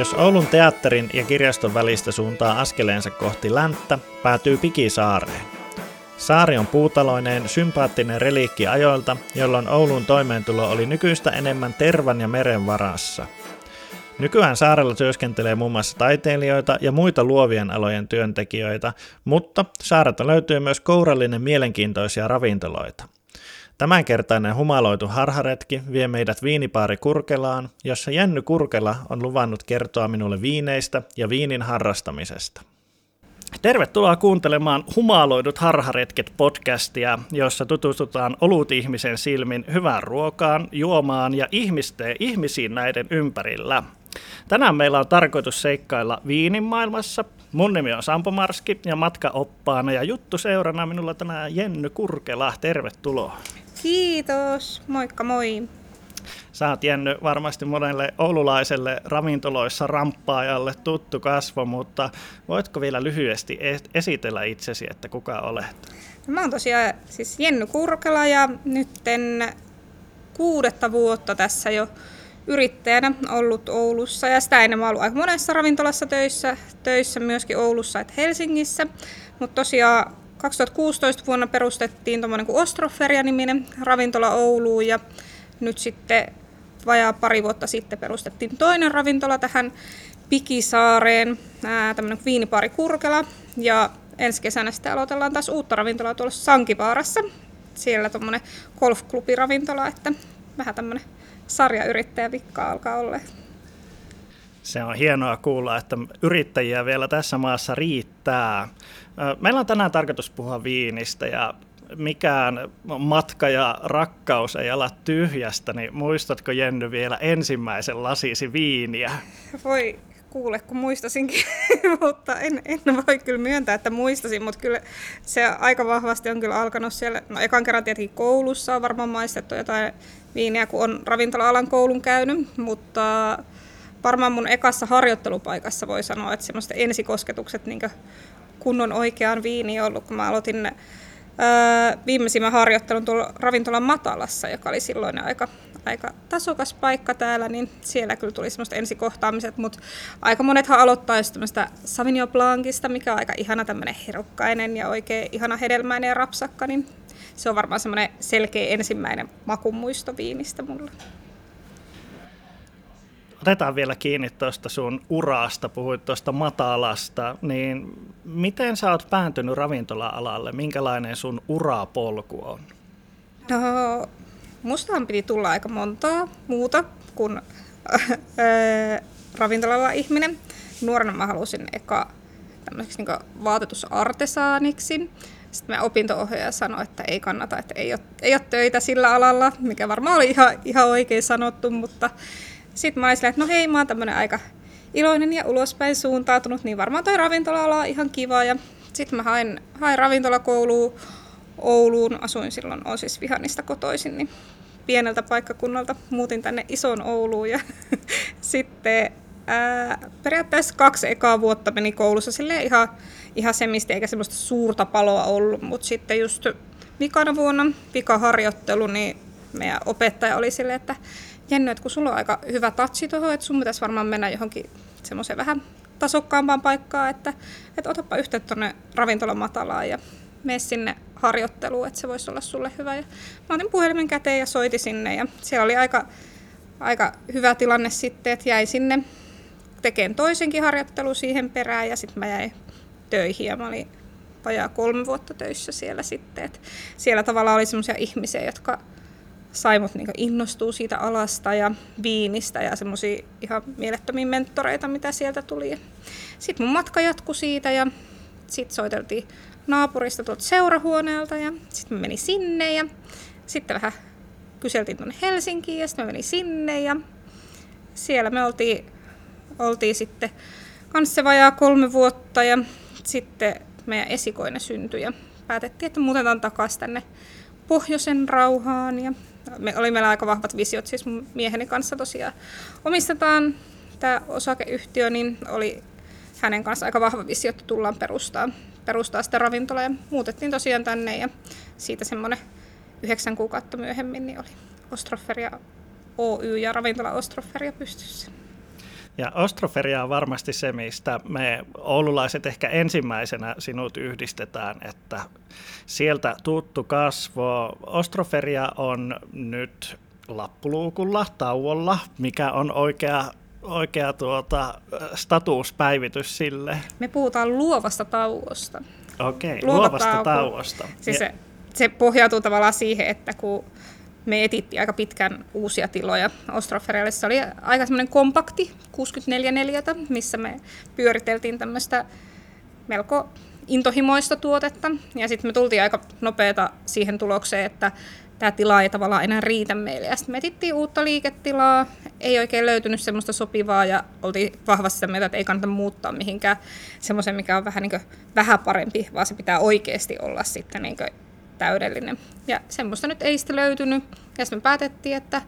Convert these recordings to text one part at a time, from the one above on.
Jos Oulun teatterin ja kirjaston välistä suuntaa askeleensa kohti länttä, päätyy Pikisaareen. Saari on puutaloinen, sympaattinen reliikki ajoilta, jolloin Oulun toimeentulo oli nykyistä enemmän tervan ja meren varassa. Nykyään saarella työskentelee muun muassa taiteilijoita ja muita luovien alojen työntekijöitä, mutta saarelta löytyy myös kourallinen mielenkiintoisia ravintoloita – Tämänkertainen humaloitu harharetki vie meidät viinipaari Kurkelaan, jossa Jenny Kurkela on luvannut kertoa minulle viineistä ja viinin harrastamisesta. Tervetuloa kuuntelemaan Humaloidut harharetket podcastia, jossa tutustutaan olut-ihmisen silmin hyvään ruokaan, juomaan ja ihmisten, ihmisiin näiden ympärillä. Tänään meillä on tarkoitus seikkailla viinin maailmassa. Mun nimi on Sampo Marski ja matkaoppaana ja juttu seurana minulla tänään Jenny Kurkela. Tervetuloa. Kiitos, moikka moi. Sä oot jäänyt varmasti monelle oululaiselle ravintoloissa ramppaajalle tuttu kasvo, mutta voitko vielä lyhyesti esitellä itsesi, että kuka olet? No, mä oon tosiaan siis Jenny Kurkela ja nytten kuudetta vuotta tässä jo yrittäjänä ollut Oulussa ja sitä ennen mä ollut aika monessa ravintolassa töissä, töissä myöskin Oulussa että Helsingissä. Mutta tosiaan 2016 vuonna perustettiin tuommoinen kuin Ostroferia-niminen ravintola Ouluun ja nyt sitten vajaa pari vuotta sitten perustettiin toinen ravintola tähän Pikisaareen, tämmöinen viinipaari Kurkela ja ensi kesänä sitten aloitellaan taas uutta ravintolaa tuolla Sankivaarassa. Siellä tuommoinen golfklubiravintola, että vähän tämmöinen sarjayrittäjävikka alkaa olla. Se on hienoa kuulla, että yrittäjiä vielä tässä maassa riittää. Meillä on tänään tarkoitus puhua viinistä ja mikään matka ja rakkaus ei ala tyhjästä, niin muistatko Jenny vielä ensimmäisen lasisi viiniä? Voi kuule, kun muistasinkin, mutta en, en voi kyllä myöntää, että muistasin, mutta kyllä se aika vahvasti on kyllä alkanut siellä, no ekan kerran tietenkin koulussa on varmaan maistettu jotain viiniä, kun on ravintola-alan koulun käynyt, mutta varmaan mun ekassa harjoittelupaikassa voi sanoa, että semmoista ensikosketukset niin kunnon oikeaan viiniin ollut, kun mä aloitin öö, viimeisimmän harjoittelun tuolla ravintolan Matalassa, joka oli silloin aika, aika tasokas paikka täällä, niin siellä kyllä tuli semmoista ensikohtaamiset, mutta aika monethan aloittaa just tämmöistä Sauvignon Blancista, mikä on aika ihana tämmöinen herukkainen ja oikein ihana hedelmäinen ja rapsakka, niin se on varmaan semmoinen selkeä ensimmäinen makumuisto viinistä mulle. Otetaan vielä kiinni tuosta sun urasta, puhuit tuosta matalasta, niin miten sä oot pääntynyt ravintola-alalle? Minkälainen sun urapolku on? No, mustahan piti tulla aika montaa muuta kuin ravintolalla ihminen. Nuorena mä halusin eka tämmöiseksi niin vaatetusartesaaniksi. Sitten me opinto-ohjaaja sanoi, että ei kannata, että ei ole, ei ole töitä sillä alalla, mikä varmaan oli ihan, ihan oikein sanottu, mutta sitten mä olin silleen, että no hei, mä oon tämmönen aika iloinen ja ulospäin suuntautunut, niin varmaan toi ravintola on ihan kiva. Ja sitten mä hain, hain ravintolakouluun Ouluun, asuin silloin, olen siis Vihannista kotoisin, niin pieneltä paikkakunnalta muutin tänne ison Ouluun ja sitten ää, periaatteessa kaksi ekaa vuotta meni koulussa sille ihan, ihan semistä eikä semmoista suurta paloa ollut, mutta sitten just vikana vuonna, vikaharjoittelu, niin meidän opettaja oli silleen, että Jenny, että kun sulla on aika hyvä tatsi tuohon, että sun pitäisi varmaan mennä johonkin semmoiseen vähän tasokkaampaan paikkaan, että, että otapa yhteyttä tuonne ravintolan matalaan ja mene sinne harjoitteluun, että se voisi olla sulle hyvä. Ja mä otin puhelimen käteen ja soiti sinne ja siellä oli aika, aika hyvä tilanne sitten, että jäi sinne tekemään toisenkin harjoittelu siihen perään ja sitten mä jäin töihin ja mä olin vajaa kolme vuotta töissä siellä sitten. Et siellä tavallaan oli semmoisia ihmisiä, jotka sai mut niinku innostua siitä alasta ja viinistä ja semmoisia ihan mielettömiä mentoreita, mitä sieltä tuli. Sitten mun matka jatkui siitä ja sitten soiteltiin naapurista tuolta seurahuoneelta ja sitten mä menin sinne ja sitten vähän kyseltiin tuonne Helsinkiin ja sitten mä menin sinne ja siellä me oltiin, oltiin sitten kanssa vajaa kolme vuotta ja sitten meidän esikoinen syntyi ja päätettiin, että muutetaan takaisin tänne pohjoisen rauhaan ja me, oli meillä aika vahvat visiot, siis mun mieheni kanssa tosiaan omistetaan tämä osakeyhtiö, niin oli hänen kanssa aika vahva visio, että tullaan perustaa, perustaa sitä ravintolaa ja muutettiin tosiaan tänne ja siitä semmoinen yhdeksän kuukautta myöhemmin niin oli Ostroferia Oy ja ravintola Ostroferia pystyssä. Ja Ostroferia on varmasti se, mistä me oululaiset ehkä ensimmäisenä sinut yhdistetään, että sieltä tuttu kasvo. Ostroferia on nyt lappuluukulla, tauolla, mikä on oikea oikea tuota, statuspäivitys sille? Me puhutaan luovasta tauosta. Okei, okay, luovasta tauko. tauosta. Siis se, se pohjautuu tavallaan siihen, että kun me etittiin aika pitkän uusia tiloja Ostroferelle. Se oli aika semmoinen kompakti, 64 neliötä, missä me pyöriteltiin tämmöistä melko intohimoista tuotetta. Ja sitten me tultiin aika nopeata siihen tulokseen, että tämä tila ei tavallaan enää riitä meille. Ja sitten me etittiin uutta liiketilaa, ei oikein löytynyt semmoista sopivaa ja oltiin vahvasti mieltä, että ei kannata muuttaa mihinkään semmoisen, mikä on vähän, niin vähän parempi, vaan se pitää oikeasti olla sitten niin täydellinen. Ja semmoista nyt ei sitten löytynyt. Ja sitten me päätettiin, että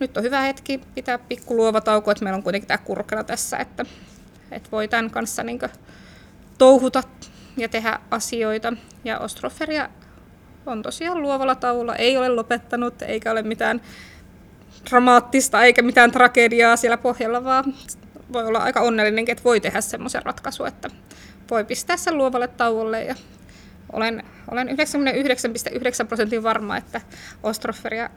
nyt on hyvä hetki pitää pikku luova tauko, että meillä on kuitenkin tämä kurkana tässä, että, että voi tämän kanssa niin touhuta ja tehdä asioita. Ja Ostroferia on tosiaan luovalla tauolla, ei ole lopettanut eikä ole mitään dramaattista eikä mitään tragediaa siellä pohjalla, vaan voi olla aika onnellinen, että voi tehdä semmoisen ratkaisun, että voi pistää sen luovalle tauolle ja olen, olen 99,9 prosentin varma, että Ostroferia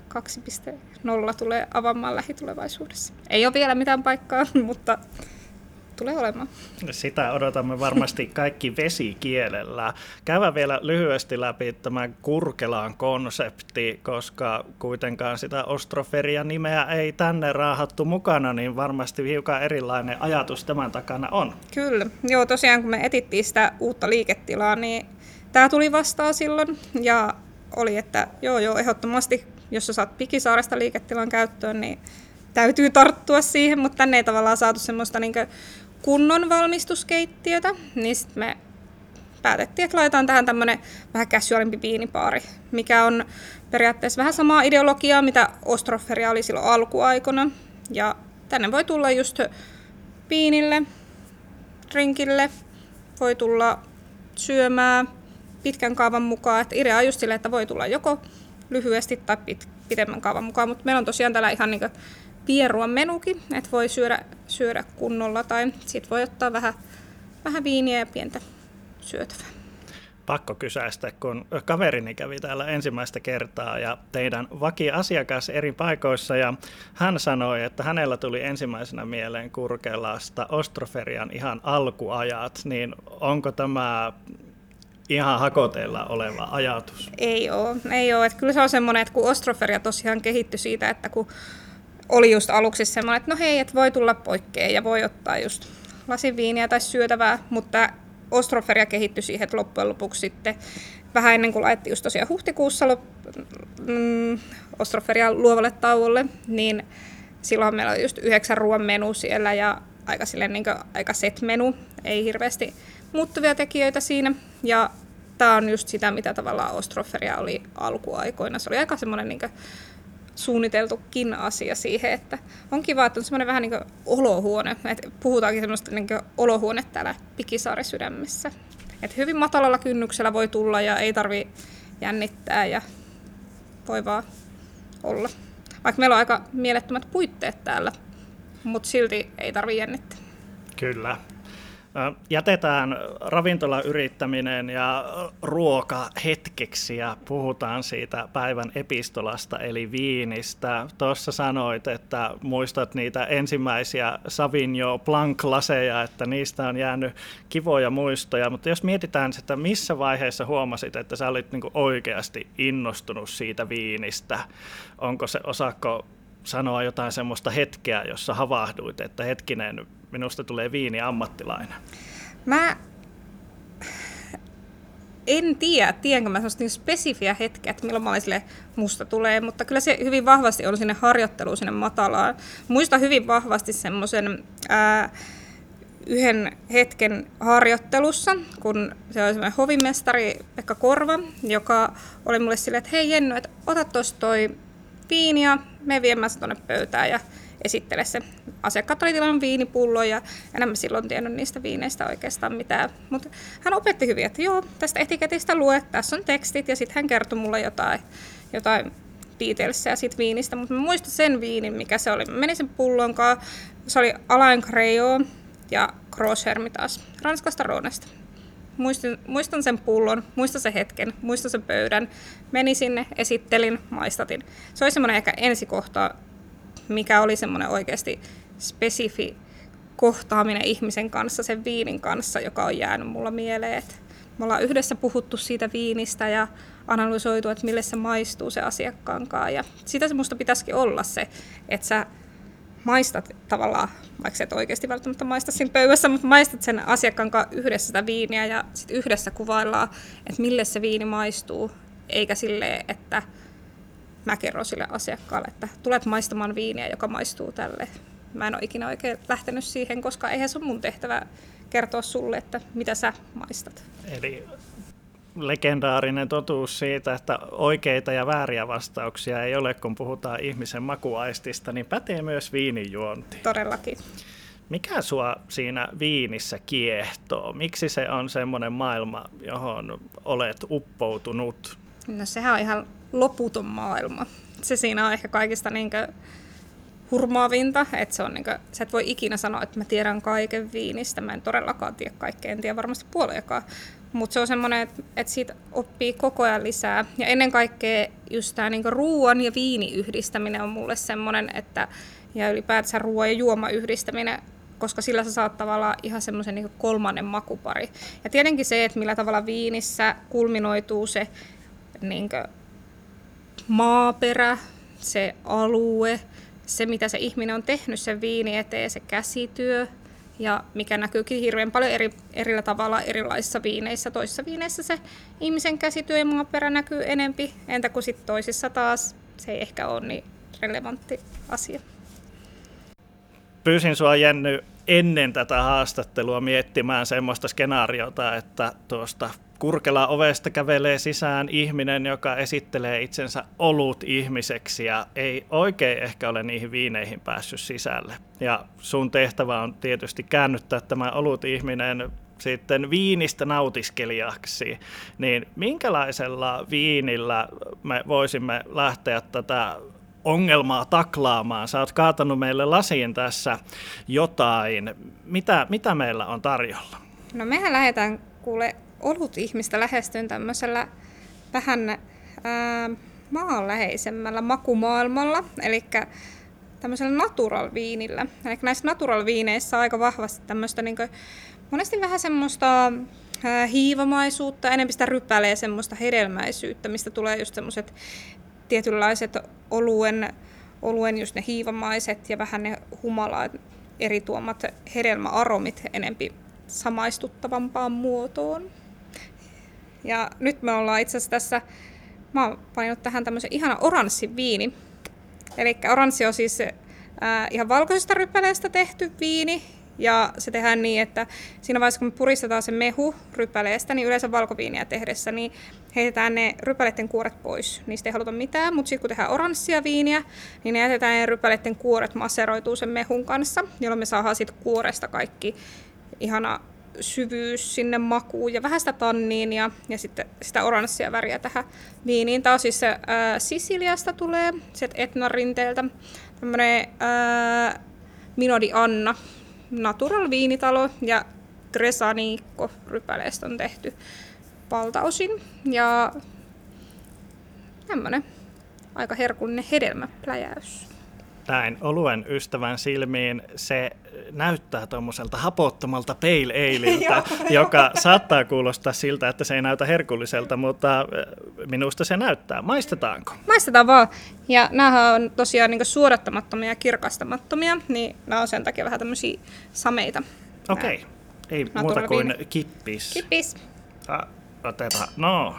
2.0 tulee avaamaan lähitulevaisuudessa. Ei ole vielä mitään paikkaa, mutta tulee olemaan. Sitä odotamme varmasti kaikki vesikielellä. Käydään vielä lyhyesti läpi tämä Kurkelaan konsepti, koska kuitenkaan sitä Ostroferia-nimeä ei tänne raahattu mukana, niin varmasti hiukan erilainen ajatus tämän takana on. Kyllä. Joo, tosiaan kun me etittiin sitä uutta liiketilaa, niin tämä tuli vastaan silloin ja oli, että joo joo, ehdottomasti, jos sä saat Pikisaaresta liiketilan käyttöön, niin täytyy tarttua siihen, mutta tänne ei tavallaan saatu semmoista niin kunnon valmistuskeittiötä, niin sitten me päätettiin, että laitetaan tähän tämmöinen vähän casualimpi viinipaari, mikä on periaatteessa vähän samaa ideologiaa, mitä Ostroferia oli silloin alkuaikona. Ja tänne voi tulla just viinille, drinkille, voi tulla syömään pitkän kaavan mukaan. Että idea on just sille, että voi tulla joko lyhyesti tai pit, pidemmän kaavan mukaan, mutta meillä on tosiaan täällä ihan niin pieruan menukin, että voi syödä, syödä kunnolla tai sitten voi ottaa vähän, vähän viiniä ja pientä syötävää. Pakko kysäistä, kun kaverini kävi täällä ensimmäistä kertaa ja teidän vaki-asiakas eri paikoissa ja hän sanoi, että hänellä tuli ensimmäisenä mieleen Kurkelasta Ostroferian ihan alkuajat, niin onko tämä ihan hakoteilla oleva ajatus? Ei ole, ei ole. Että kyllä se on semmoinen, että kun Ostroferia tosiaan kehittyi siitä, että kun oli just aluksi semmoinen, että no hei, että voi tulla poikkeen ja voi ottaa just lasin viiniä tai syötävää, mutta Ostroferia kehittyi siihen, että loppujen lopuksi sitten vähän ennen kuin laitettiin just tosiaan huhtikuussa lop- mm, Ostroferia luovalle tauolle, niin silloin meillä oli just yhdeksän ruoan menu siellä ja aika, silleen, niin aika set menu, ei hirveästi muuttuvia tekijöitä siinä. Ja tämä on just sitä, mitä tavallaan Ostroferia oli alkuaikoina. Se oli aika semmoinen niin suunniteltukin asia siihen, että on kiva, että on semmoinen vähän niin kuin olohuone. että puhutaankin semmoista niin olohuone täällä Pikisaari sydämessä. että hyvin matalalla kynnyksellä voi tulla ja ei tarvi jännittää ja voi vaan olla. Vaikka meillä on aika mielettömät puitteet täällä, mutta silti ei tarvi jännittää. Kyllä. Jätetään ravintolayrittäminen ja ruoka hetkeksi ja puhutaan siitä päivän epistolasta eli viinistä. Tuossa sanoit, että muistat niitä ensimmäisiä Savignon Blanc-laseja, että niistä on jäänyt kivoja muistoja, mutta jos mietitään että missä vaiheessa huomasit, että sä olit niin oikeasti innostunut siitä viinistä, onko se, osakko sanoa jotain semmoista hetkeä, jossa havahduit, että hetkinen, minusta tulee viini ammattilainen? Mä en tiedä, tiedänkö mä semmoista niin spesifiä hetkeä, että milloin mä olin sille, musta tulee, mutta kyllä se hyvin vahvasti on sinne harjoitteluun, sinne matalaan. Muista hyvin vahvasti semmoisen yhden hetken harjoittelussa, kun se oli semmoinen hovimestari Pekka Korva, joka oli mulle silleen, että hei Jenny, että ota tuosta toi viiniä, me viemässä tuonne pöytään ja esittele se. Asiakkaat oli tilannut viinipullo ja enemmän silloin tiennyt niistä viineistä oikeastaan mitään. Mutta hän opetti hyvin, että joo, tästä etiketistä lue, tässä on tekstit ja sitten hän kertoi mulle jotain, jotain Beatlesia siitä viinistä, mutta mä muistan sen viinin, mikä se oli. Mä menin sen pullon kanssa, se oli Alain Creo ja Gros Hermitage Ranskasta Ronesta. Muistan, muistan sen pullon, muistan sen hetken, muistan sen pöydän. Menin sinne, esittelin, maistatin. Se oli semmoinen ehkä ensikohta, mikä oli semmoinen oikeasti spesifi kohtaaminen ihmisen kanssa, sen viinin kanssa, joka on jäänyt mulla mieleen. Et me ollaan yhdessä puhuttu siitä viinistä ja analysoitu, että mille se maistuu se asiakkaan kanssa. Ja sitä se musta pitäisikin olla se, että sä maistat tavallaan, vaikka et oikeasti välttämättä maista siinä pöydässä, mutta maistat sen asiakkaan kanssa yhdessä sitä viiniä ja sit yhdessä kuvaillaan, että mille se viini maistuu, eikä silleen, että mä kerron sille asiakkaalle, että tulet maistamaan viiniä, joka maistuu tälle. Mä en ole ikinä oikein lähtenyt siihen, koska eihän se ole mun tehtävä kertoa sulle, että mitä sä maistat. Eli legendaarinen totuus siitä, että oikeita ja vääriä vastauksia ei ole, kun puhutaan ihmisen makuaistista, niin pätee myös viinijuonti. Todellakin. Mikä sua siinä viinissä kiehtoo? Miksi se on semmoinen maailma, johon olet uppoutunut? No sehän on ihan loputon maailma. Se siinä on ehkä kaikista niinkö hurmaavinta, että se on niinkö, sä et voi ikinä sanoa, että mä tiedän kaiken viinistä, mä en todellakaan tiedä kaikkea, en tiedä varmasti puoleakaan, mutta se on semmoinen, että, että siitä oppii koko ajan lisää. Ja ennen kaikkea just tämä niin ruoan ja viini yhdistäminen on mulle semmoinen, että ja ylipäätänsä ruoan ja juoma yhdistäminen, koska sillä sä saat tavallaan ihan semmoisen niin kolmannen makupari. Ja tietenkin se, että millä tavalla viinissä kulminoituu se niin maaperä, se alue, se mitä se ihminen on tehnyt sen viini eteen, se käsityö, ja mikä näkyykin hirveän paljon eri, erillä tavalla erilaisissa viineissä. Toisissa viineissä se ihmisen käsityö ja maaperä näkyy enempi, entä kun sitten toisissa taas se ei ehkä ole niin relevantti asia. Pyysin sua Jenny ennen tätä haastattelua miettimään semmoista skenaariota, että tuosta Kurkela ovesta kävelee sisään ihminen, joka esittelee itsensä olut ihmiseksi ja ei oikein ehkä ole niihin viineihin päässyt sisälle. Ja sun tehtävä on tietysti käännyttää tämä olut ihminen sitten viinistä nautiskelijaksi, niin minkälaisella viinillä me voisimme lähteä tätä ongelmaa taklaamaan? Sä oot kaatanut meille lasiin tässä jotain. Mitä, mitä meillä on tarjolla? No mehän lähdetään kuule olut ihmistä lähestyn tämmöisellä vähän ää, maanläheisemmällä makumaailmalla, eli tämmöisellä natural viinillä. Eli näissä natural viineissä on aika vahvasti tämmöistä niin kuin, monesti vähän semmoista hiivamaisuutta, enemmän sitä rypäleä semmoista hedelmäisyyttä, mistä tulee just semmoiset tietynlaiset oluen, oluen just ne hiivamaiset ja vähän ne humalaat eri tuomat hedelmäaromit enempi samaistuttavampaan muotoon. Ja nyt me ollaan itse asiassa tässä, mä oon painanut tähän tämmöisen ihana oranssi viini. Eli oranssi on siis ää, ihan valkoisesta rypäleestä tehty viini, ja se tehdään niin, että siinä vaiheessa kun me puristetaan se mehu rypäleestä, niin yleensä valkoviiniä tehdessä, niin heitetään ne rypäleiden kuoret pois. Niistä ei haluta mitään, mutta sitten kun tehdään oranssia viiniä, niin ne jätetään ne rypäleiden kuoret maseroituu sen mehun kanssa, jolloin me saadaan siitä kuoresta kaikki ihana syvyys sinne makuun ja vähän sitä tanniinia ja sitten sitä oranssia väriä tähän viiniin. Tämä on siis se, ää, Sisiliasta tulee, sieltä Etnan rinteeltä, tämmöinen Minodi Anna, natural viinitalo ja Gresaniikko rypäleestä on tehty valtaosin. Ja tämmöinen aika herkullinen hedelmäpläjäys näin oluen ystävän silmiin se näyttää tuommoiselta hapottomalta pale aleilta, joka saattaa kuulostaa siltä, että se ei näytä herkulliselta, mutta äh, minusta se näyttää. Maistetaanko? Maistetaan vaan. Ja nämä on tosiaan niin suodattamattomia ja kirkastamattomia, niin nämä on sen takia vähän tämmöisiä sameita. Okei, okay. ei muuta kuin kippis. Kippis. otetaan, no.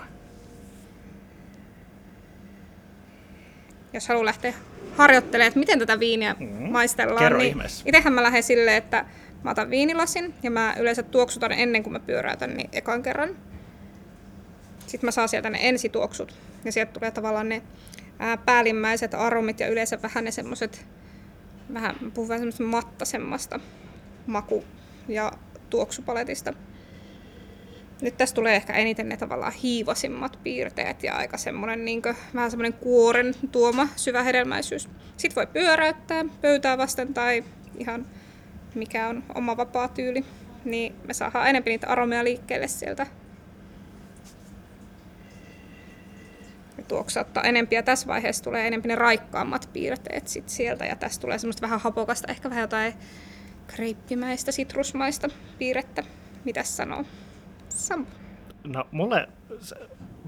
Jos haluaa lähteä harjoittelee, että miten tätä viiniä mm. maistellaan. Kerro niin Itsehän mä lähden silleen, että mä otan viinilasin ja mä yleensä tuoksutan ennen kuin mä pyöräytän niin ekan kerran. Sitten mä saan sieltä ne ensituoksut ja sieltä tulee tavallaan ne ää, päällimmäiset aromit ja yleensä vähän ne semmoset, vähän, puhun vähän semmoista mattasemmasta maku- ja tuoksupaletista. Nyt tässä tulee ehkä eniten ne tavallaan hiivasimmat piirteet ja aika semmoinen niin vähän semmoinen kuoren tuoma syvä hedelmäisyys. Sitten voi pyöräyttää pöytää vasten tai ihan mikä on oma vapaa tyyli, niin me saadaan enemmän niitä aromeja liikkeelle sieltä. Ja tuoksauttaa enempi ja tässä vaiheessa tulee enempi ne raikkaammat piirteet sit sieltä ja tässä tulee semmoista vähän hapokasta, ehkä vähän jotain kreippimäistä, sitrusmaista piirrettä. Mitäs sanoo? Sam. No mulle,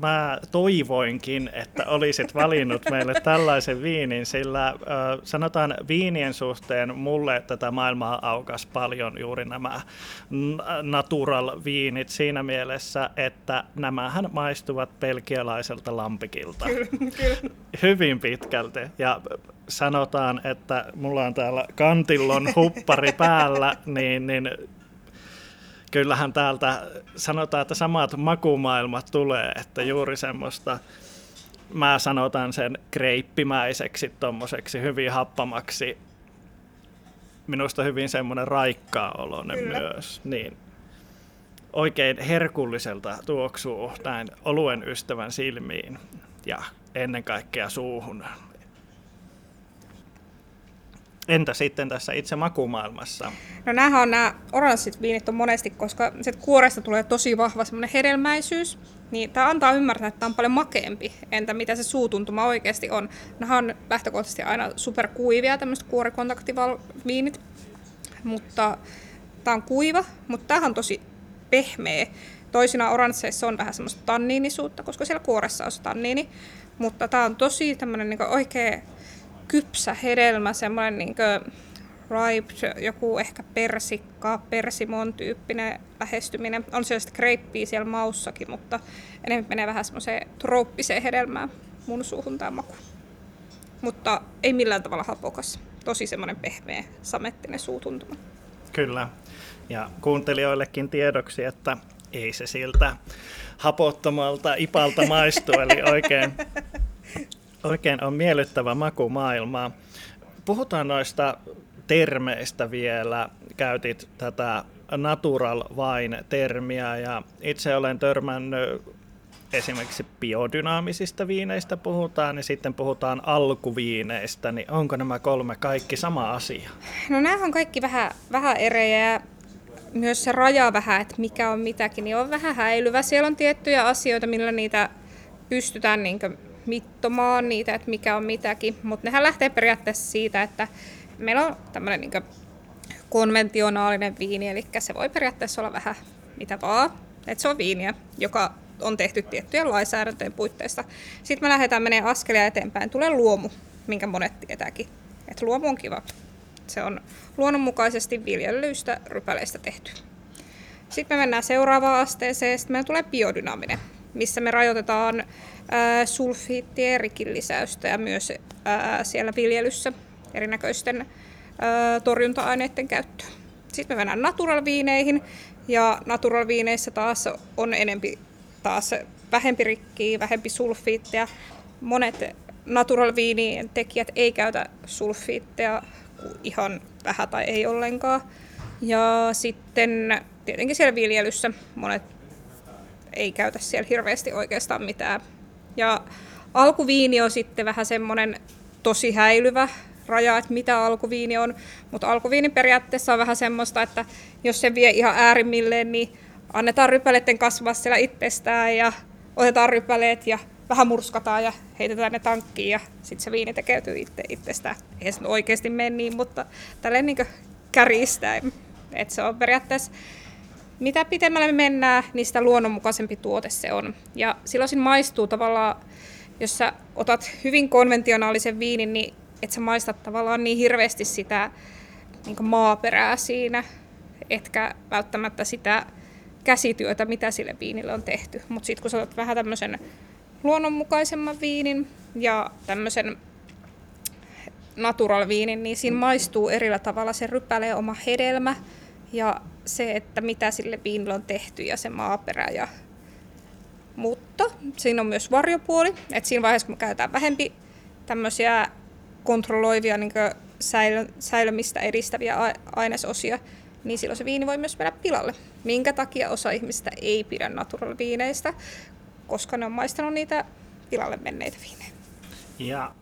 mä toivoinkin, että olisit valinnut meille tällaisen viinin, sillä sanotaan viinien suhteen mulle tätä maailmaa aukas paljon juuri nämä natural viinit siinä mielessä, että nämähän maistuvat pelkialaiselta lampikilta. Hyvin pitkälti. Ja sanotaan, että mulla on täällä kantillon huppari päällä, niin, niin kyllähän täältä sanotaan, että samat makumaailmat tulee, että juuri semmoista, mä sanotan sen kreippimäiseksi, tommoseksi hyvin happamaksi, minusta hyvin semmoinen raikkaa oloinen myös. Niin. Oikein herkulliselta tuoksuu näin oluen ystävän silmiin ja ennen kaikkea suuhun. Entä sitten tässä itse makumaailmassa? No näähän on nämä oranssit viinit on monesti, koska se kuoresta tulee tosi vahva semmoinen hedelmäisyys, niin tämä antaa ymmärtää, että tämä on paljon makeampi. Entä mitä se suutuntuma oikeasti on? Nämä on lähtökohtaisesti aina superkuivia tämmöiset kuorikontaktiviinit, mutta tämä on kuiva, mutta tämä on tosi pehmeä. Toisina oransseissa on vähän semmoista tanniinisuutta, koska siellä kuoressa on tanniini, mutta tämä on tosi tämmöinen niin oikea kypsä hedelmä, semmoinen niin ripe, joku ehkä persikka, persimon tyyppinen lähestyminen. On siellä sitten kreippiä siellä maussakin, mutta enemmän menee vähän semmoiseen trooppiseen hedelmään mun suuhun tämä maku. Mutta ei millään tavalla hapokas. Tosi semmoinen pehmeä, samettinen suutuntuma. Kyllä. Ja kuuntelijoillekin tiedoksi, että ei se siltä hapottomalta ipalta maistu, eli oikein Oikein on miellyttävä makumaailma. Puhutaan noista termeistä vielä. Käytit tätä natural wine-termiä ja itse olen törmännyt esimerkiksi biodynaamisista viineistä puhutaan, niin sitten puhutaan alkuviineistä, niin onko nämä kolme kaikki sama asia? No nämä on kaikki vähän, vähän erejä myös se raja vähän, että mikä on mitäkin, niin on vähän häilyvä. Siellä on tiettyjä asioita, millä niitä pystytään niin mittomaan niitä, että mikä on mitäkin, mutta nehän lähtee periaatteessa siitä, että meillä on tämmöinen niin konventionaalinen viini, eli se voi periaatteessa olla vähän mitä vaan, että se on viiniä, joka on tehty tiettyjen lainsäädäntöjen puitteissa. Sitten me lähdetään menemään askelia eteenpäin, tulee luomu, minkä monet tietääkin, että luomu on kiva. Se on luonnonmukaisesti viljelyistä rypäleistä tehty. Sitten me mennään seuraavaan asteeseen, sitten meillä tulee biodynaaminen, missä me rajoitetaan sulfiittien rikin lisäystä ja myös siellä viljelyssä erinäköisten torjunta-aineiden käyttöä. Sitten me mennään natural-viineihin ja natural-viineissä taas on enempi taas vähempi rikkiä, vähempi sulfiitteja. Monet natural-viinien tekijät ei käytä sulfiitteja ihan vähän tai ei ollenkaan. Ja sitten tietenkin siellä viljelyssä monet ei käytä siellä hirveästi oikeastaan mitään ja alkuviini on sitten vähän semmoinen tosi häilyvä raja, että mitä alkuviini on. Mutta alkuviini periaatteessa on vähän semmoista, että jos se vie ihan äärimmilleen, niin annetaan rypäleiden kasvaa siellä itsestään ja otetaan rypäleet ja vähän murskataan ja heitetään ne tankkiin ja sitten se viini tekeytyy itse itsestään. Ei se oikeasti mene niin, mutta tälleen niin kärjistäen. Että se on periaatteessa mitä pitemmälle me mennään, niin sitä luonnonmukaisempi tuote se on. Ja silloin maistuu tavallaan, jos sä otat hyvin konventionaalisen viinin, niin et sä maistat tavallaan niin hirveästi sitä niin maaperää siinä, etkä välttämättä sitä käsityötä, mitä sille viinille on tehty. Mutta sitten kun sä otat vähän tämmöisen luonnonmukaisemman viinin ja tämmöisen natural viinin, niin siinä maistuu erillä tavalla se rypälee oma hedelmä ja se, että mitä sille viinille on tehty ja se maaperä. Ja... Mutta siinä on myös varjopuoli, että siinä vaiheessa kun käytetään vähempi tämmöisiä kontrolloivia niin säilö, säilömistä edistäviä ainesosia, niin silloin se viini voi myös mennä pilalle. Minkä takia osa ihmistä ei pidä natural viineistä, koska ne on maistanut niitä pilalle menneitä viinejä. Ja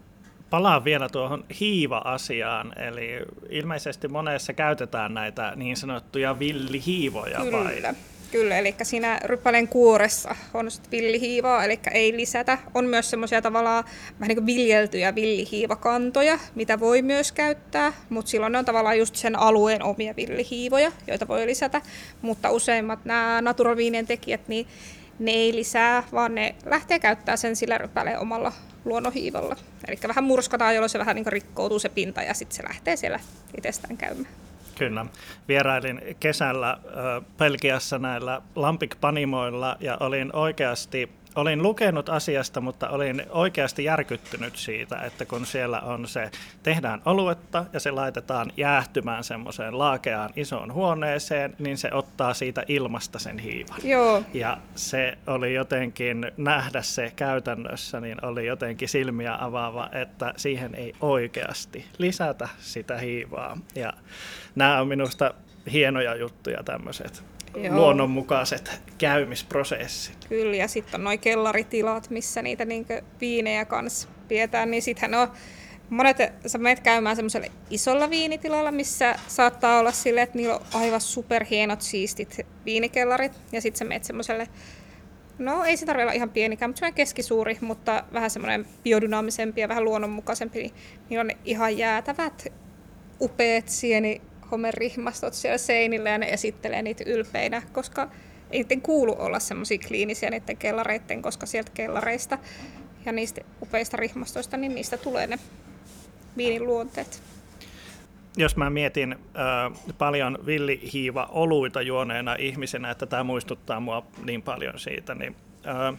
palaan vielä tuohon hiiva-asiaan, eli ilmeisesti monessa käytetään näitä niin sanottuja villihiivoja Kyllä. vai? Kyllä, eli siinä ryppäleen kuoressa on villihiivaa, eli ei lisätä. On myös semmoisia tavallaan vähän niin viljeltyjä villihiivakantoja, mitä voi myös käyttää, mutta silloin ne on tavallaan just sen alueen omia villihiivoja, joita voi lisätä. Mutta useimmat nämä naturalviinien tekijät, niin ne ei lisää, vaan ne lähtee käyttää sen sillä ryppäleen omalla luonnonhiivalla. Eli vähän murskataan, jolloin se vähän niin rikkoutuu se pinta ja sitten se lähtee siellä itsestään käymään. Kyllä. Vierailin kesällä Pelkiassa näillä Lampik-panimoilla ja olin oikeasti olin lukenut asiasta, mutta olin oikeasti järkyttynyt siitä, että kun siellä on se, tehdään oluetta ja se laitetaan jäähtymään semmoiseen laakeaan isoon huoneeseen, niin se ottaa siitä ilmasta sen hiivan. Joo. Ja se oli jotenkin, nähdä se käytännössä, niin oli jotenkin silmiä avaava, että siihen ei oikeasti lisätä sitä hiivaa. Ja nämä on minusta hienoja juttuja tämmöiset Joo. luonnonmukaiset käymisprosessit. Kyllä, ja sitten on noin kellaritilat, missä niitä niinkö viinejä kanssa pidetään, niin sittenhän on monet, sä menet käymään semmoisella isolla viinitilalla, missä saattaa olla sille, että niillä on aivan superhienot siistit viinikellarit, ja sitten sä menet semmoiselle No ei se tarvitse olla ihan pienikään, mutta semmoinen keskisuuri, mutta vähän semmoinen biodynaamisempi ja vähän luonnonmukaisempi, niin niillä on ihan jäätävät, upeat sieni homerihmastot siellä seinillä ja ne esittelee niitä ylpeinä, koska ei niiden kuulu olla semmoisia kliinisiä niiden kellareiden, koska sieltä kellareista ja niistä upeista rihmastoista, niin niistä tulee ne viinin luonteet. Jos mä mietin äh, paljon villihiiva-oluita juoneena ihmisenä, että tämä muistuttaa mua niin paljon siitä, niin äh,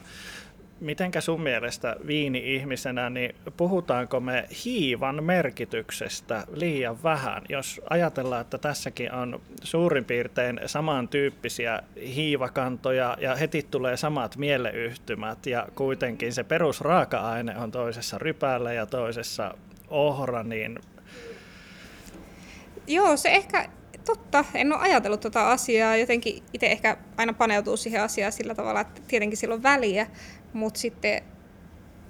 Mitenkä sun mielestä viini-ihmisenä, niin puhutaanko me hiivan merkityksestä liian vähän? Jos ajatellaan, että tässäkin on suurin piirtein samantyyppisiä hiivakantoja ja heti tulee samat mieleyhtymät ja kuitenkin se perusraaka-aine on toisessa rypällä ja toisessa ohra, niin... Joo, se ehkä totta, en ole ajatellut tuota asiaa. Jotenkin itse ehkä aina paneutuu siihen asiaan sillä tavalla, että tietenkin sillä on väliä, mutta sitten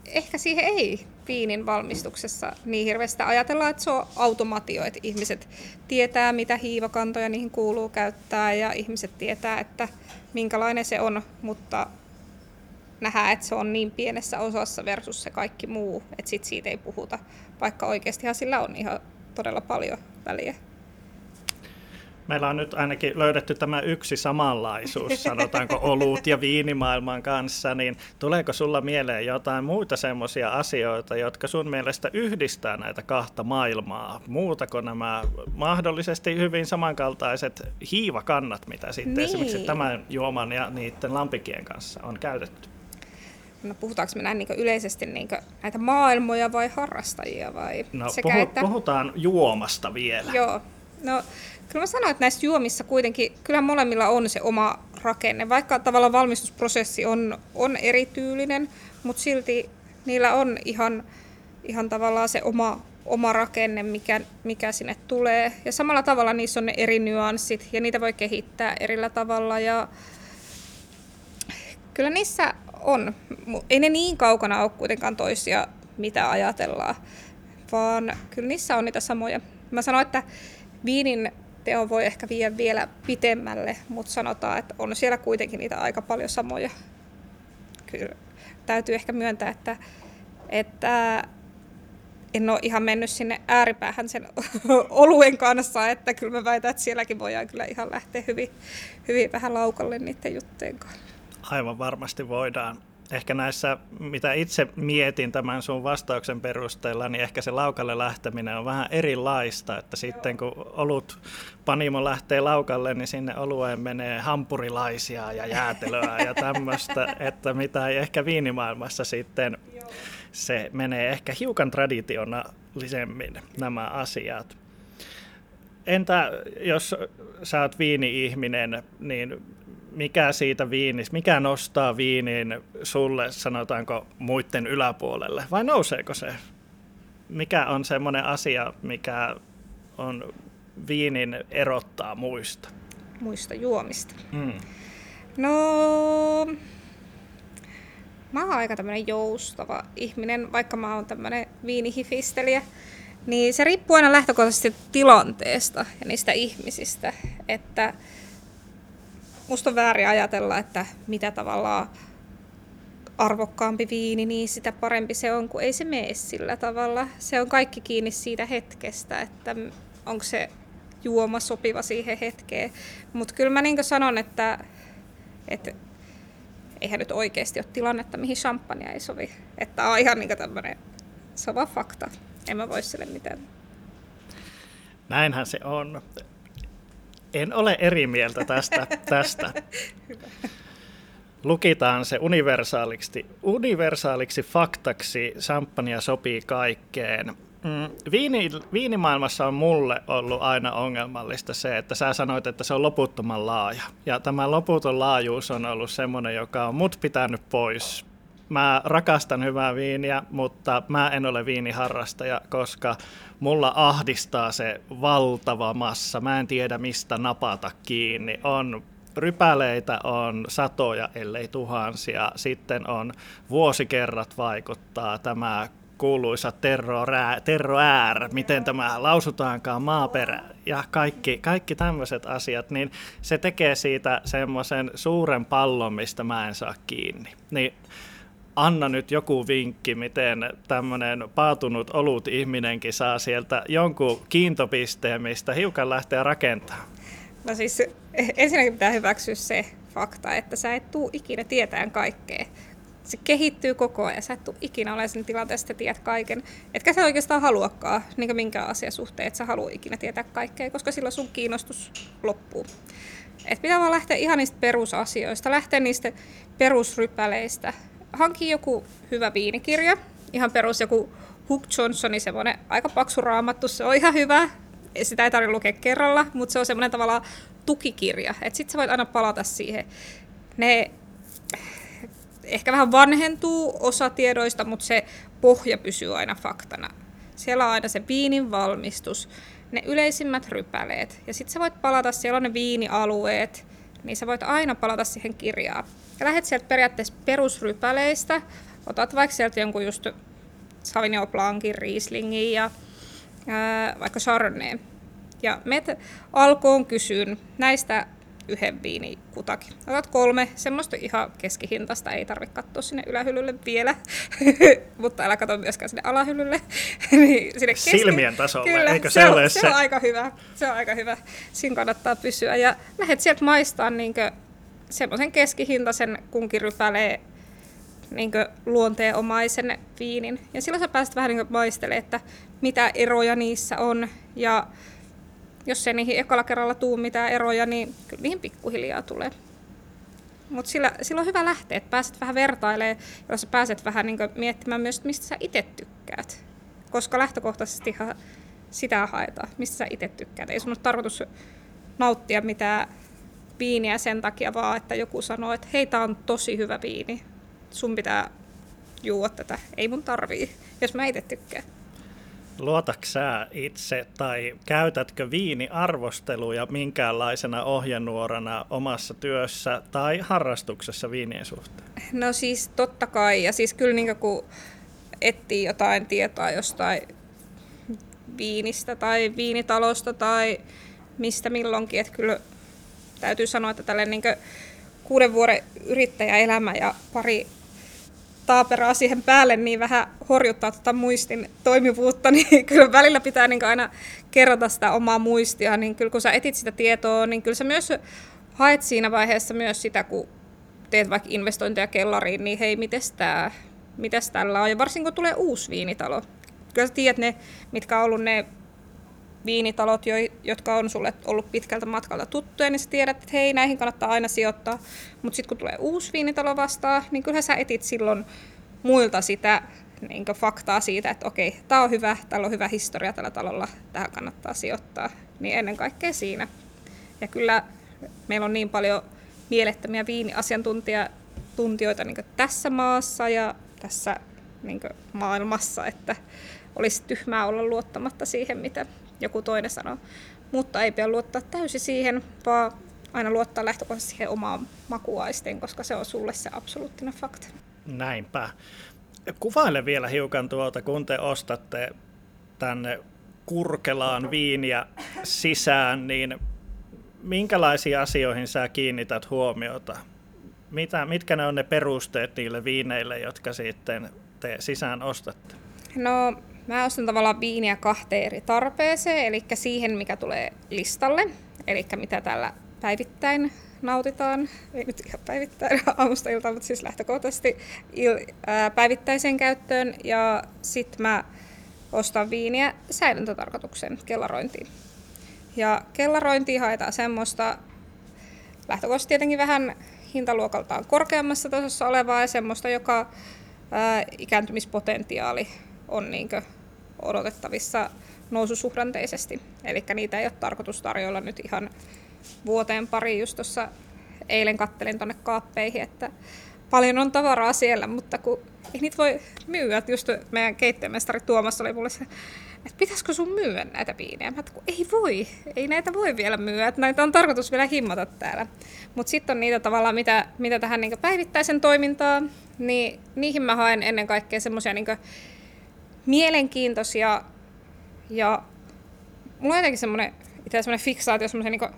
ehkä siihen ei viinin valmistuksessa niin hirveästi ajatellaan, että se on automatio, että ihmiset tietää, mitä hiivakantoja niihin kuuluu käyttää ja ihmiset tietää, että minkälainen se on, mutta nähdään, että se on niin pienessä osassa versus se kaikki muu, että sit siitä ei puhuta, vaikka oikeastihan sillä on ihan todella paljon väliä meillä on nyt ainakin löydetty tämä yksi samanlaisuus, sanotaanko olut ja viinimaailman kanssa, niin tuleeko sulla mieleen jotain muita semmoisia asioita, jotka sun mielestä yhdistää näitä kahta maailmaa? Muutako nämä mahdollisesti hyvin samankaltaiset hiivakannat, mitä sitten niin. esimerkiksi tämän juoman ja niiden lampikien kanssa on käytetty? No puhutaanko me näin niin yleisesti niin näitä maailmoja vai harrastajia? Vai no, sekä, puhu, että... puhutaan juomasta vielä. Joo, no Kyllä mä sanoin, että näissä juomissa kuitenkin, kyllä molemmilla on se oma rakenne, vaikka tavallaan valmistusprosessi on, on erityylinen, mutta silti niillä on ihan, ihan tavallaan se oma, oma rakenne, mikä, mikä sinne tulee. Ja samalla tavalla niissä on ne eri nyanssit ja niitä voi kehittää erillä tavalla. Ja kyllä niissä on. Ei ne niin kaukana ole kuitenkaan toisia, mitä ajatellaan, vaan kyllä niissä on niitä samoja. Mä sanoin, että viinin teo voi ehkä viedä vielä pitemmälle, mutta sanotaan, että on siellä kuitenkin niitä aika paljon samoja. Kyllä täytyy ehkä myöntää, että, että en ole ihan mennyt sinne ääripäähän sen oluen kanssa, että kyllä mä väitän, että sielläkin voidaan kyllä ihan lähteä hyvin, hyvin vähän laukalle niiden juttujen kanssa. Aivan varmasti voidaan ehkä näissä, mitä itse mietin tämän sun vastauksen perusteella, niin ehkä se laukalle lähteminen on vähän erilaista, että sitten kun olut panimo lähtee laukalle, niin sinne olueen menee hampurilaisia ja jäätelöä ja tämmöistä, että mitä ei ehkä viinimaailmassa sitten se menee ehkä hiukan traditionaalisemmin nämä asiat. Entä jos sä oot viini-ihminen, niin mikä siitä viinis, mikä nostaa viinin sulle, sanotaanko, muiden yläpuolelle, vai nouseeko se? Mikä on semmoinen asia, mikä on viinin erottaa muista? Muista juomista. Mm. No, mä oon aika tämmönen joustava ihminen, vaikka mä oon tämmönen viinihifistelijä. Niin se riippuu aina lähtökohtaisesti tilanteesta ja niistä ihmisistä. Että musta on väärin ajatella, että mitä tavallaan arvokkaampi viini, niin sitä parempi se on, kun ei se mene sillä tavalla. Se on kaikki kiinni siitä hetkestä, että onko se juoma sopiva siihen hetkeen. Mutta kyllä mä niin sanon, että, että eihän nyt oikeasti ole tilannetta, mihin champagne ei sovi. Että on ihan niin tämmöinen, vaan fakta. En mä voi sille mitään. Näinhän se on. En ole eri mieltä tästä. tästä. Lukitaan se universaaliksi, universaaliksi faktaksi, champagne sopii kaikkeen. Mm, viini, viinimaailmassa on mulle ollut aina ongelmallista se, että sä sanoit, että se on loputtoman laaja. Ja tämä loputon laajuus on ollut semmoinen, joka on mut pitänyt pois. Mä rakastan hyvää viiniä, mutta mä en ole viiniharrastaja, koska mulla ahdistaa se valtava massa. Mä en tiedä mistä napata kiinni. On rypäleitä on satoja, ellei tuhansia. Sitten on vuosikerrat vaikuttaa tämä kuuluisa terro äär, miten tämä lausutaankaan maaperä ja kaikki, kaikki tämmöiset asiat, niin se tekee siitä semmoisen suuren pallon, mistä mä en saa kiinni. Niin anna nyt joku vinkki, miten tämmöinen paatunut olut ihminenkin saa sieltä jonkun kiintopisteen, mistä hiukan lähtee rakentamaan. No siis ensinnäkin pitää hyväksyä se fakta, että sä et tuu ikinä tietään kaikkea se kehittyy koko ajan. Sä et tule ikinä ole sen tilanteessa, että tiedät kaiken. Etkä sä oikeastaan haluakaan niin minkään asian suhteen, että sä haluat ikinä tietää kaikkea, koska silloin sun kiinnostus loppuu. Et pitää vaan lähteä ihan niistä perusasioista, lähteä niistä perusrypäleistä. Hanki joku hyvä viinikirja, ihan perus joku Hook Johnsonin semmoinen aika paksu raamattu, se on ihan hyvä. Sitä ei tarvitse lukea kerralla, mutta se on semmoinen tavallaan tukikirja. Että sit sä voit aina palata siihen. Ne ehkä vähän vanhentuu osa tiedoista, mutta se pohja pysyy aina faktana. Siellä on aina se viinin valmistus, ne yleisimmät rypäleet. Ja sitten sä voit palata, siellä on ne viinialueet, niin sä voit aina palata siihen kirjaan. Ja lähdet sieltä periaatteessa perusrypäleistä, otat vaikka sieltä jonkun just Sauvignon Blancin, Rieslingin ja ää, vaikka Chardonnay. Ja met alkoon kysyn näistä yhden viini kutakin. Otat kolme, semmoista ihan keskihintasta, ei tarvitse katsoa sinne ylähyllylle vielä, mutta älä katso myöskään sinne alahyllylle. niin sinne keski... Silmien tasolla, Kyllä, eikö se, se ole se? Se on aika hyvä, se on aika hyvä. Siinä kannattaa pysyä ja lähdet sieltä maistaa niin semmoisen keskihintaisen kunkin rypäleen niin luonteenomaisen viinin. Ja silloin sä pääset vähän niin maistelemaan, että mitä eroja niissä on ja jos ei niihin ekalla kerralla tuu mitään eroja, niin kyllä niihin pikkuhiljaa tulee. Mutta silloin on hyvä lähteä, että pääset vähän vertailemaan, jos pääset vähän niin miettimään myös, mistä sä itse tykkäät. Koska lähtökohtaisesti sitä haetaan, mistä sä itse tykkäät. Ei sun ole tarkoitus nauttia mitään viiniä sen takia vaan, että joku sanoo, että hei, tää on tosi hyvä viini. Sun pitää juua tätä. Ei mun tarvii, jos mä itse tykkään. Luotatko sä itse tai käytätkö viiniarvosteluja minkäänlaisena ohjenuorana omassa työssä tai harrastuksessa viinien suhteen? No siis totta kai, ja siis kyllä niin kun etsii jotain tietoa jostain viinistä tai viinitalosta tai mistä milloinkin, että kyllä täytyy sanoa, että tällainen niin kuuden vuoden yrittäjäelämä ja pari taaperaa siihen päälle, niin vähän horjuttaa tuota muistin toimivuutta, niin kyllä välillä pitää niin aina kerrata sitä omaa muistia, niin kyllä kun sä etit sitä tietoa, niin kyllä sä myös haet siinä vaiheessa myös sitä, kun teet vaikka investointeja kellariin, niin hei, mites tää, mites tällä on, ja varsinkin kun tulee uusi viinitalo. Kyllä sä tiedät ne, mitkä on ollut ne viinitalot, jotka on sulle ollut pitkältä matkalta tuttuja, niin sä tiedät, että hei, näihin kannattaa aina sijoittaa. Mutta sitten kun tulee uusi viinitalo vastaan, niin kyllä sä etit silloin muilta sitä niin faktaa siitä, että okei, tämä on hyvä, täällä on hyvä historia tällä talolla, tähän kannattaa sijoittaa. Niin ennen kaikkea siinä. Ja kyllä meillä on niin paljon mielettömiä viiniasiantuntijoita niin tässä maassa ja tässä niin maailmassa, että olisi tyhmää olla luottamatta siihen, mitä joku toinen sanoo. mutta ei pidä luottaa täysin siihen, vaan aina luottaa lähtökohtaisesti siihen omaan makuaisteen, koska se on sulle se absoluuttinen fakta. Näinpä. Kuvaile vielä hiukan tuota, kun te ostatte tänne Kurkelaan viiniä sisään, niin minkälaisiin asioihin sä kiinnität huomiota? Mitä, mitkä ne on ne perusteet niille viineille, jotka sitten te sisään ostatte? No, mä ostan tavallaan viiniä kahteen eri tarpeeseen, eli siihen, mikä tulee listalle, eli mitä täällä päivittäin nautitaan, ei nyt ihan päivittäin aamusta iltaan, mutta siis lähtökohtaisesti il- ää, päivittäiseen käyttöön. Ja sitten mä ostan viiniä säilöntätarkoituksen kellarointiin. Ja kellarointiin haetaan semmoista lähtökohtaisesti tietenkin vähän hintaluokaltaan korkeammassa tasossa olevaa ja semmoista, joka ää, ikääntymispotentiaali on niinkö odotettavissa noususuhdanteisesti. Eli niitä ei ole tarkoitus tarjolla nyt ihan vuoteen pari. Just tuossa eilen kattelin tuonne kaappeihin, että paljon on tavaraa siellä, mutta kun ei niitä voi myyä. Just meidän keittiömestari Tuomas oli mulle se, että pitäisikö sun myyä näitä viinejä? Mä kun ei voi, ei näitä voi vielä myyä, että näitä on tarkoitus vielä himmata täällä. Mutta sitten on niitä tavallaan, mitä, mitä tähän niin päivittäisen toimintaan, niin niihin mä haen ennen kaikkea semmoisia niin mielenkiintoisia ja mulla on jotenkin semmoinen, itse semmoinen fiksaatio, semmoisen niin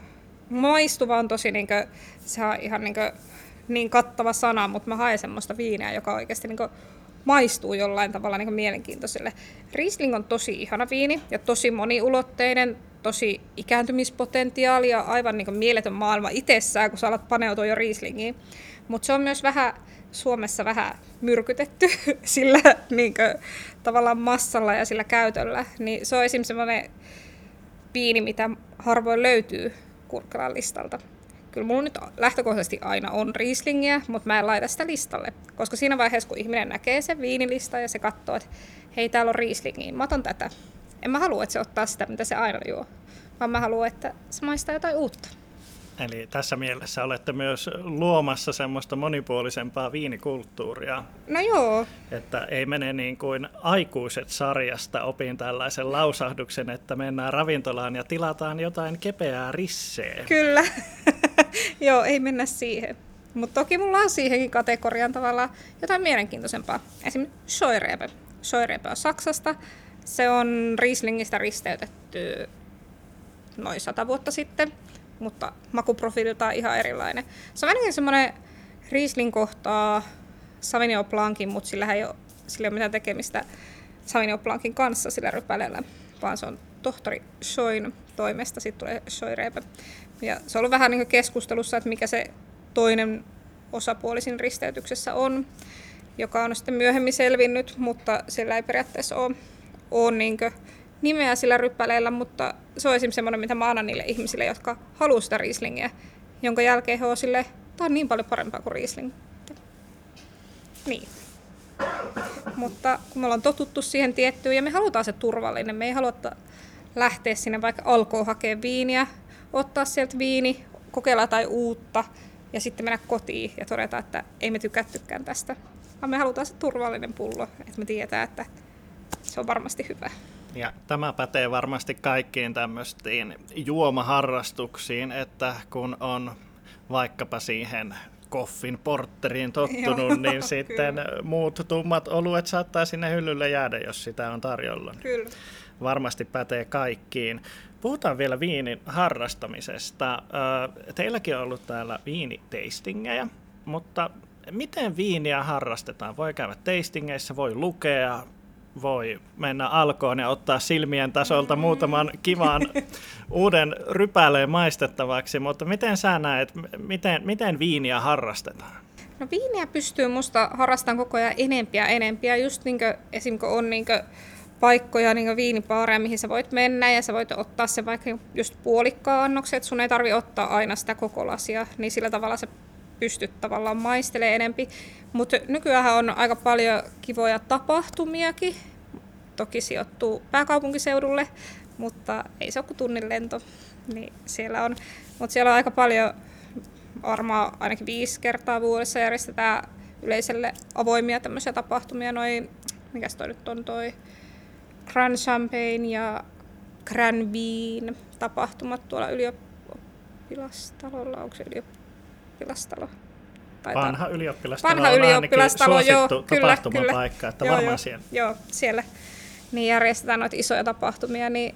maistuva on tosi niin kuin, se on ihan niin, kuin, niin kattava sana, mutta mä haen semmoista viineä, joka oikeasti niin kuin, maistuu jollain tavalla niin mielenkiintoiselle. Riesling on tosi ihana viini ja tosi moniulotteinen, tosi ikääntymispotentiaali ja aivan niin mieletön maailma itsessään, kun sä alat paneutua jo Rieslingiin. Mutta se on myös vähän Suomessa vähän myrkytetty sillä niin kuin, tavallaan massalla ja sillä käytöllä. Niin se on esimerkiksi semmoinen viini, mitä harvoin löytyy Kurkkelan listalta. Kyllä mulla nyt lähtökohtaisesti aina on Rieslingiä, mutta mä en laita sitä listalle. Koska siinä vaiheessa, kun ihminen näkee sen viinilista ja se katsoo, että hei, täällä on Rieslingiä, mä otan tätä. En mä halua, että se ottaa sitä, mitä se aina juo, vaan mä haluan, että se maistaa jotain uutta. Eli tässä mielessä olette myös luomassa semmoista monipuolisempaa viinikulttuuria. No joo. Että ei mene niin kuin aikuiset sarjasta opin tällaisen lausahduksen, että mennään ravintolaan ja tilataan jotain kepeää risseä. Kyllä. joo, ei mennä siihen. Mutta toki mulla on siihenkin kategorian tavalla jotain mielenkiintoisempaa. Esimerkiksi Scheurebe. Scheurebe on Saksasta. Se on Rieslingistä risteytetty noin sata vuotta sitten mutta makuprofiililtaan ihan erilainen. Se on ainakin semmoinen Riesling kohtaa Sauvignon Blancin, mutta sillä ei ole, sillä ei ole mitään tekemistä Sauvignon Blancin kanssa sillä rypäleellä, vaan se on tohtori Schoin toimesta, sitten tulee Schoirepe. Ja se on ollut vähän niin keskustelussa, että mikä se toinen osapuolisin risteytyksessä on, joka on sitten myöhemmin selvinnyt, mutta sillä ei periaatteessa ole, ole niin nimeä sillä ryppäleillä, mutta se on esimerkiksi semmoinen, mitä mä annan niille ihmisille, jotka haluaa sitä Rieslingiä, jonka jälkeen he on sille, tämä on niin paljon parempaa kuin Riesling. Niin. Mutta kun me ollaan totuttu siihen tiettyyn ja me halutaan se turvallinen, me ei haluta lähteä sinne vaikka alkoon hakea viiniä, ottaa sieltä viini, kokeilla tai uutta ja sitten mennä kotiin ja todeta, että ei me tykättykään tästä. Vaan me halutaan se turvallinen pullo, että me tietää, että se on varmasti hyvä. Ja tämä pätee varmasti kaikkiin tämmöisiin juomaharrastuksiin, että kun on vaikkapa siihen koffin porteriin tottunut, Joo, niin sitten kyllä. muut tummat oluet saattaa sinne hyllylle jäädä, jos sitä on tarjolla. Kyllä. Varmasti pätee kaikkiin. Puhutaan vielä viinin harrastamisesta. Teilläkin on ollut täällä viiniteistingejä, mutta miten viiniä harrastetaan? Voi käydä tastingeissa, voi lukea, voi mennä alkoon ja ottaa silmien tasolta muutaman kivan uuden rypäleen maistettavaksi, mutta miten sä näet, miten, miten viiniä harrastetaan? No viiniä pystyy musta harrastamaan koko ajan enempiä enempiä, just niin esim. kun on niin paikkoja, niin viinipaareja, mihin sä voit mennä ja sä voit ottaa se vaikka just puolikkaan annoksen, että sun ei tarvi ottaa aina sitä koko lasia, niin sillä tavalla se pystyt tavallaan maistelemaan enempi. Mutta nykyään on aika paljon kivoja tapahtumiakin. Toki sijoittuu pääkaupunkiseudulle, mutta ei se ole kuin tunnin lento. Niin siellä on, mutta siellä on aika paljon, varmaan ainakin viisi kertaa vuodessa järjestetään yleiselle avoimia tämmöisiä tapahtumia. Noin, mikäs toi nyt on toi Grand Champagne ja Granvin tapahtumat tuolla ylioppilastalolla. Onko se ylioppilastalo? Taitaa. Vanha ylioppilastalo Vanha ylioppilastalo, on joo, kyllä, kyllä. paikka, että joo, varmaan joo, siellä. Joo, siellä niin järjestetään noita isoja tapahtumia, niin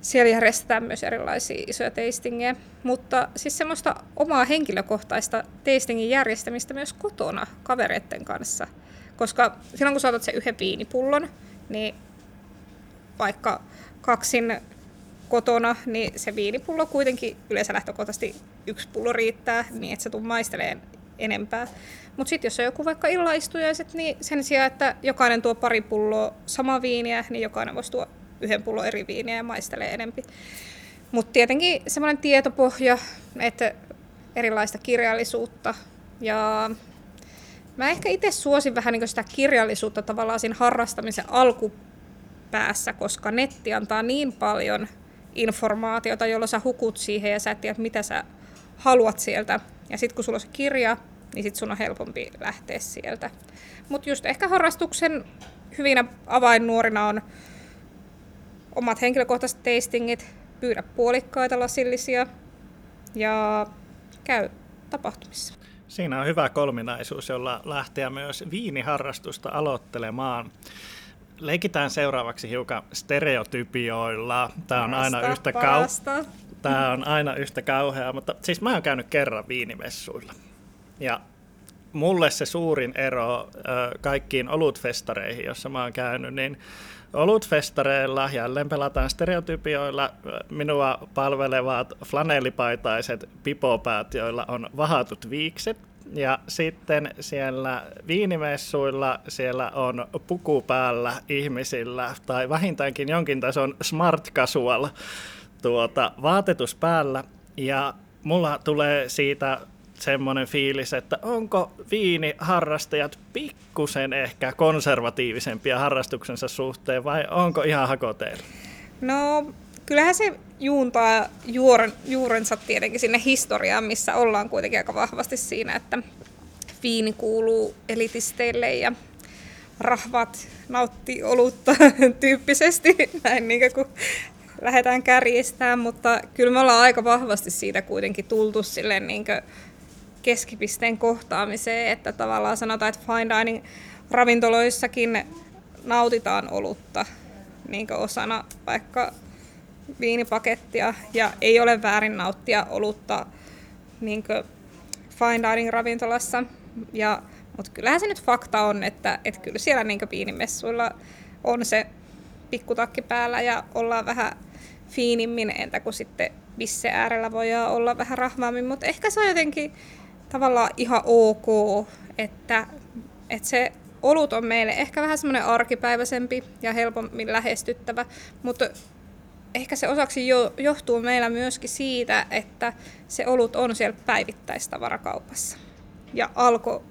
siellä järjestetään myös erilaisia isoja tastingeja, mutta siis semmoista omaa henkilökohtaista tastingin järjestämistä myös kotona kavereiden kanssa. Koska silloin kun saatat sen yhden viinipullon, niin vaikka kaksin kotona, niin se viinipullo kuitenkin yleensä lähtökohtaisesti yksi pullo riittää, niin että se tuu maisteleen enempää. Mutta sitten jos on joku vaikka illaistujaiset, niin sen sijaan, että jokainen tuo pari pulloa samaa viiniä, niin jokainen voisi tuoda yhden pullon eri viiniä ja maistelee enempi. Mutta tietenkin semmoinen tietopohja, että erilaista kirjallisuutta ja mä ehkä itse suosin vähän niin sitä kirjallisuutta tavallaan siinä harrastamisen alkupäässä, koska netti antaa niin paljon informaatiota, jolla sä hukut siihen ja sä et tiedä, mitä sä haluat sieltä. Ja sitten kun sulla on se kirja, niin sit sun on helpompi lähteä sieltä. Mutta just ehkä harrastuksen hyvinä avainnuorina on omat henkilökohtaiset tastingit, pyydä puolikkaita lasillisia ja käy tapahtumissa. Siinä on hyvä kolminaisuus, jolla lähteä myös viiniharrastusta aloittelemaan. Leikitään seuraavaksi hiukan stereotypioilla. Tämä on aina yhtä kau- Tämä on aina yhtä kauheaa, mutta siis mä oon käynyt kerran viinimessuilla. Ja mulle se suurin ero kaikkiin olutfestareihin, jossa mä oon käynyt, niin olutfestareilla jälleen pelataan stereotypioilla. Minua palvelevat flanellipaitaiset pipopäät, joilla on vahatut viikset. Ja sitten siellä viinimessuilla siellä on puku päällä ihmisillä, tai vähintäänkin jonkin tason smart casual tuota, vaatetus päällä. Ja mulla tulee siitä semmoinen fiilis, että onko viiniharrastajat pikkusen ehkä konservatiivisempia harrastuksensa suhteen vai onko ihan hakoteilla? No kyllähän se juuntaa juoren, juurensa tietenkin sinne historiaan, missä ollaan kuitenkin aika vahvasti siinä, että viini kuuluu elitisteille ja rahvat nauttii olutta tyyppisesti, näin niin kuin lähdetään kärjistämään, mutta kyllä me ollaan aika vahvasti siitä kuitenkin tultu sille niin keskipisteen kohtaamiseen, että tavallaan sanotaan, että fine dining ravintoloissakin nautitaan olutta niin osana vaikka viinipakettia ja ei ole väärin nauttia olutta niin fine dining ravintolassa. Ja, mutta kyllähän se nyt fakta on, että, että kyllä siellä niin viinimessuilla on se pikkutakki päällä ja ollaan vähän fiinimmin, entä kuin sitten bisse äärellä voi olla vähän rahvaammin, mutta ehkä se on jotenkin tavallaan ihan ok, että, että se olut on meille ehkä vähän semmoinen arkipäiväisempi ja helpommin lähestyttävä, mutta ehkä se osaksi jo, johtuu meillä myöskin siitä, että se olut on siellä päivittäistavarakaupassa. Ja Alko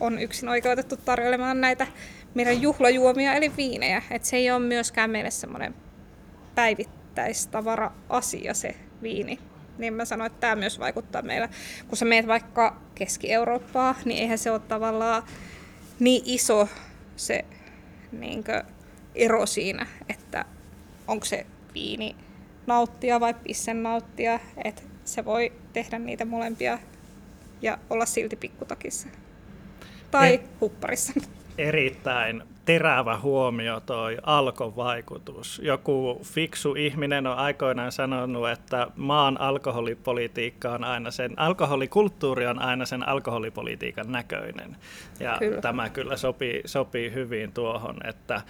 on yksin oikeutettu tarjoilemaan näitä meidän juhlajuomia eli viinejä. Et se ei ole myöskään meille semmoinen päivittäistavara-asia se viini niin mä sanoin, että tämä myös vaikuttaa meillä. Kun sä meet vaikka Keski-Eurooppaa, niin eihän se ole tavallaan niin iso se niin ero siinä, että onko se viini nauttia vai pissen nauttia, että se voi tehdä niitä molempia ja olla silti pikkutakissa. Tai e- hupparissa. Erittäin terävä huomio toi alkon vaikutus. Joku fiksu ihminen on aikoinaan sanonut, että maan alkoholipolitiikka on aina sen, alkoholikulttuuri on aina sen alkoholipolitiikan näköinen. Ja kyllä. tämä kyllä sopii, sopii hyvin tuohon, että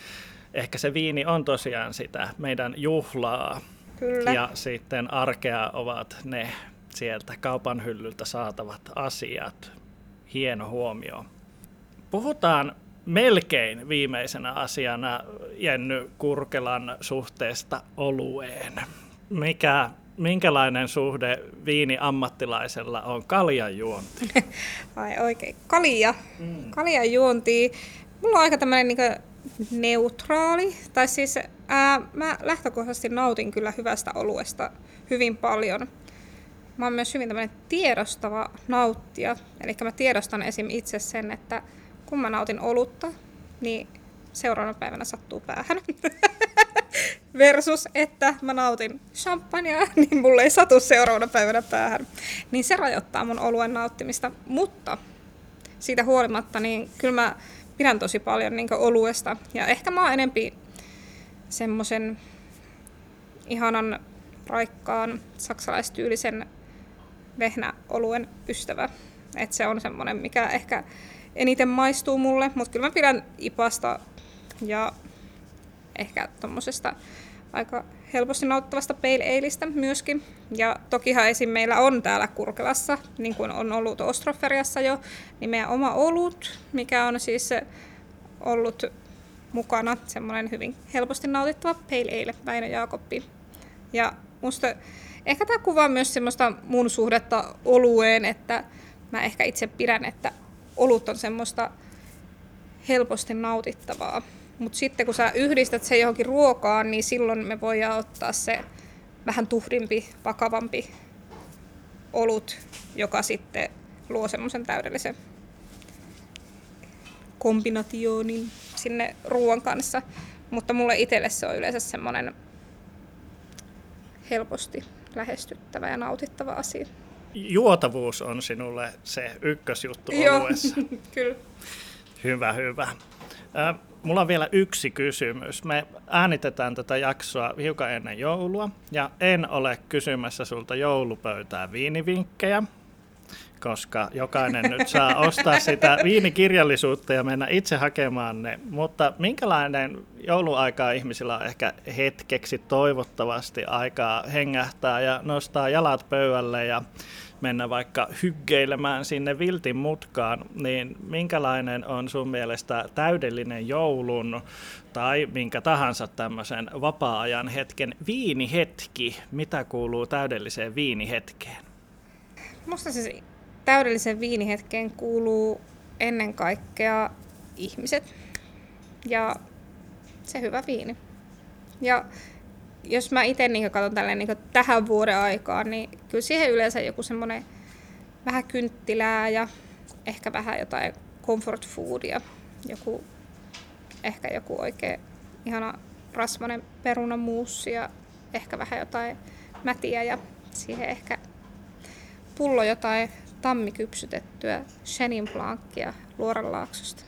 ehkä se viini on tosiaan sitä meidän juhlaa. Kyllä. Ja sitten arkea ovat ne sieltä kaupan hyllyltä saatavat asiat. Hieno huomio. Puhutaan melkein viimeisenä asiana Jenny Kurkelan suhteesta olueen. Mikä, minkälainen suhde viini ammattilaisella on kaljan juonti? Ai oikein, kalja. Mm. Kaljan juonti. Mulla on aika tämmöinen niin neutraali. Tai siis ää, mä lähtökohtaisesti nautin kyllä hyvästä oluesta hyvin paljon. Mä oon myös hyvin tämmöinen tiedostava nauttija. Eli mä tiedostan esim. itse sen, että kun mä nautin olutta, niin seuraavana päivänä sattuu päähän. versus, että mä nautin champagnea, niin mulle ei satu seuraavana päivänä päähän. Niin se rajoittaa mun oluen nauttimista, mutta siitä huolimatta, niin kyllä mä pidän tosi paljon niin oluesta. Ja ehkä mä oon enempi semmoisen ihanan, raikkaan, saksalaistyylisen vehnäoluen ystävä. Et se on semmoinen, mikä ehkä eniten maistuu mulle, mutta kyllä mä pidän ipasta ja ehkä tuommoisesta aika helposti nauttavasta pale aleista myöskin. Ja tokihan esim. meillä on täällä Kurkelassa, niin kuin on ollut Ostroferiassa jo, niin meidän oma olut, mikä on siis ollut mukana, semmoinen hyvin helposti nautittava pale ale, Väinö Jaakoppi. Ja musta ehkä tämä kuvaa myös semmoista mun suhdetta olueen, että mä ehkä itse pidän, että olut on semmoista helposti nautittavaa. Mutta sitten kun sä yhdistät se johonkin ruokaan, niin silloin me voidaan ottaa se vähän tuhdimpi, vakavampi olut, joka sitten luo semmoisen täydellisen kombinationin sinne ruoan kanssa. Mutta mulle itselle se on yleensä semmoinen helposti lähestyttävä ja nautittava asia. Juotavuus on sinulle se ykkösjuttu oluessa. kyllä. Hyvä, hyvä. Mulla on vielä yksi kysymys. Me äänitetään tätä jaksoa hiukan ennen joulua, ja en ole kysymässä sulta joulupöytää viinivinkkejä, koska jokainen nyt saa ostaa sitä viinikirjallisuutta ja mennä itse hakemaan ne. Mutta minkälainen jouluaikaa ihmisillä on ehkä hetkeksi toivottavasti aikaa hengähtää ja nostaa jalat pöydälle ja mennä vaikka hyggeilemään sinne viltin mutkaan, niin minkälainen on sun mielestä täydellinen joulun tai minkä tahansa tämmöisen vapaa-ajan hetken viinihetki? Mitä kuuluu täydelliseen viinihetkeen? Musta siis täydelliseen viinihetkeen kuuluu ennen kaikkea ihmiset ja se hyvä viini. Ja jos mä itse niin katson tälleen, niin tähän vuoden aikaan, niin kyllä siihen yleensä joku semmoinen vähän kynttilää ja ehkä vähän jotain comfort foodia, joku, ehkä joku oikein ihana rasvainen perunamuussi ja ehkä vähän jotain mätiä ja siihen ehkä pullo jotain tammikypsytettyä Chenin Blancia Luoranlaaksosta.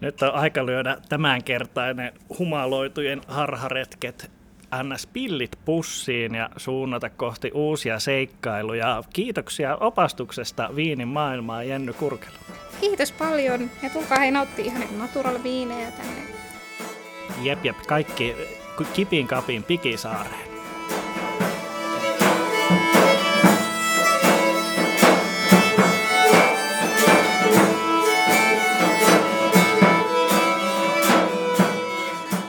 Nyt on aika lyödä tämänkertainen humaloitujen harharetket NS-pillit pussiin ja suunnata kohti uusia seikkailuja. Kiitoksia opastuksesta Viinin maailmaa Jenny Kurkela. Kiitos paljon ja tulkaa hei nauttia ihan natural viinejä tänne. Jep, jep, kaikki kipin kapin Pikisaareen.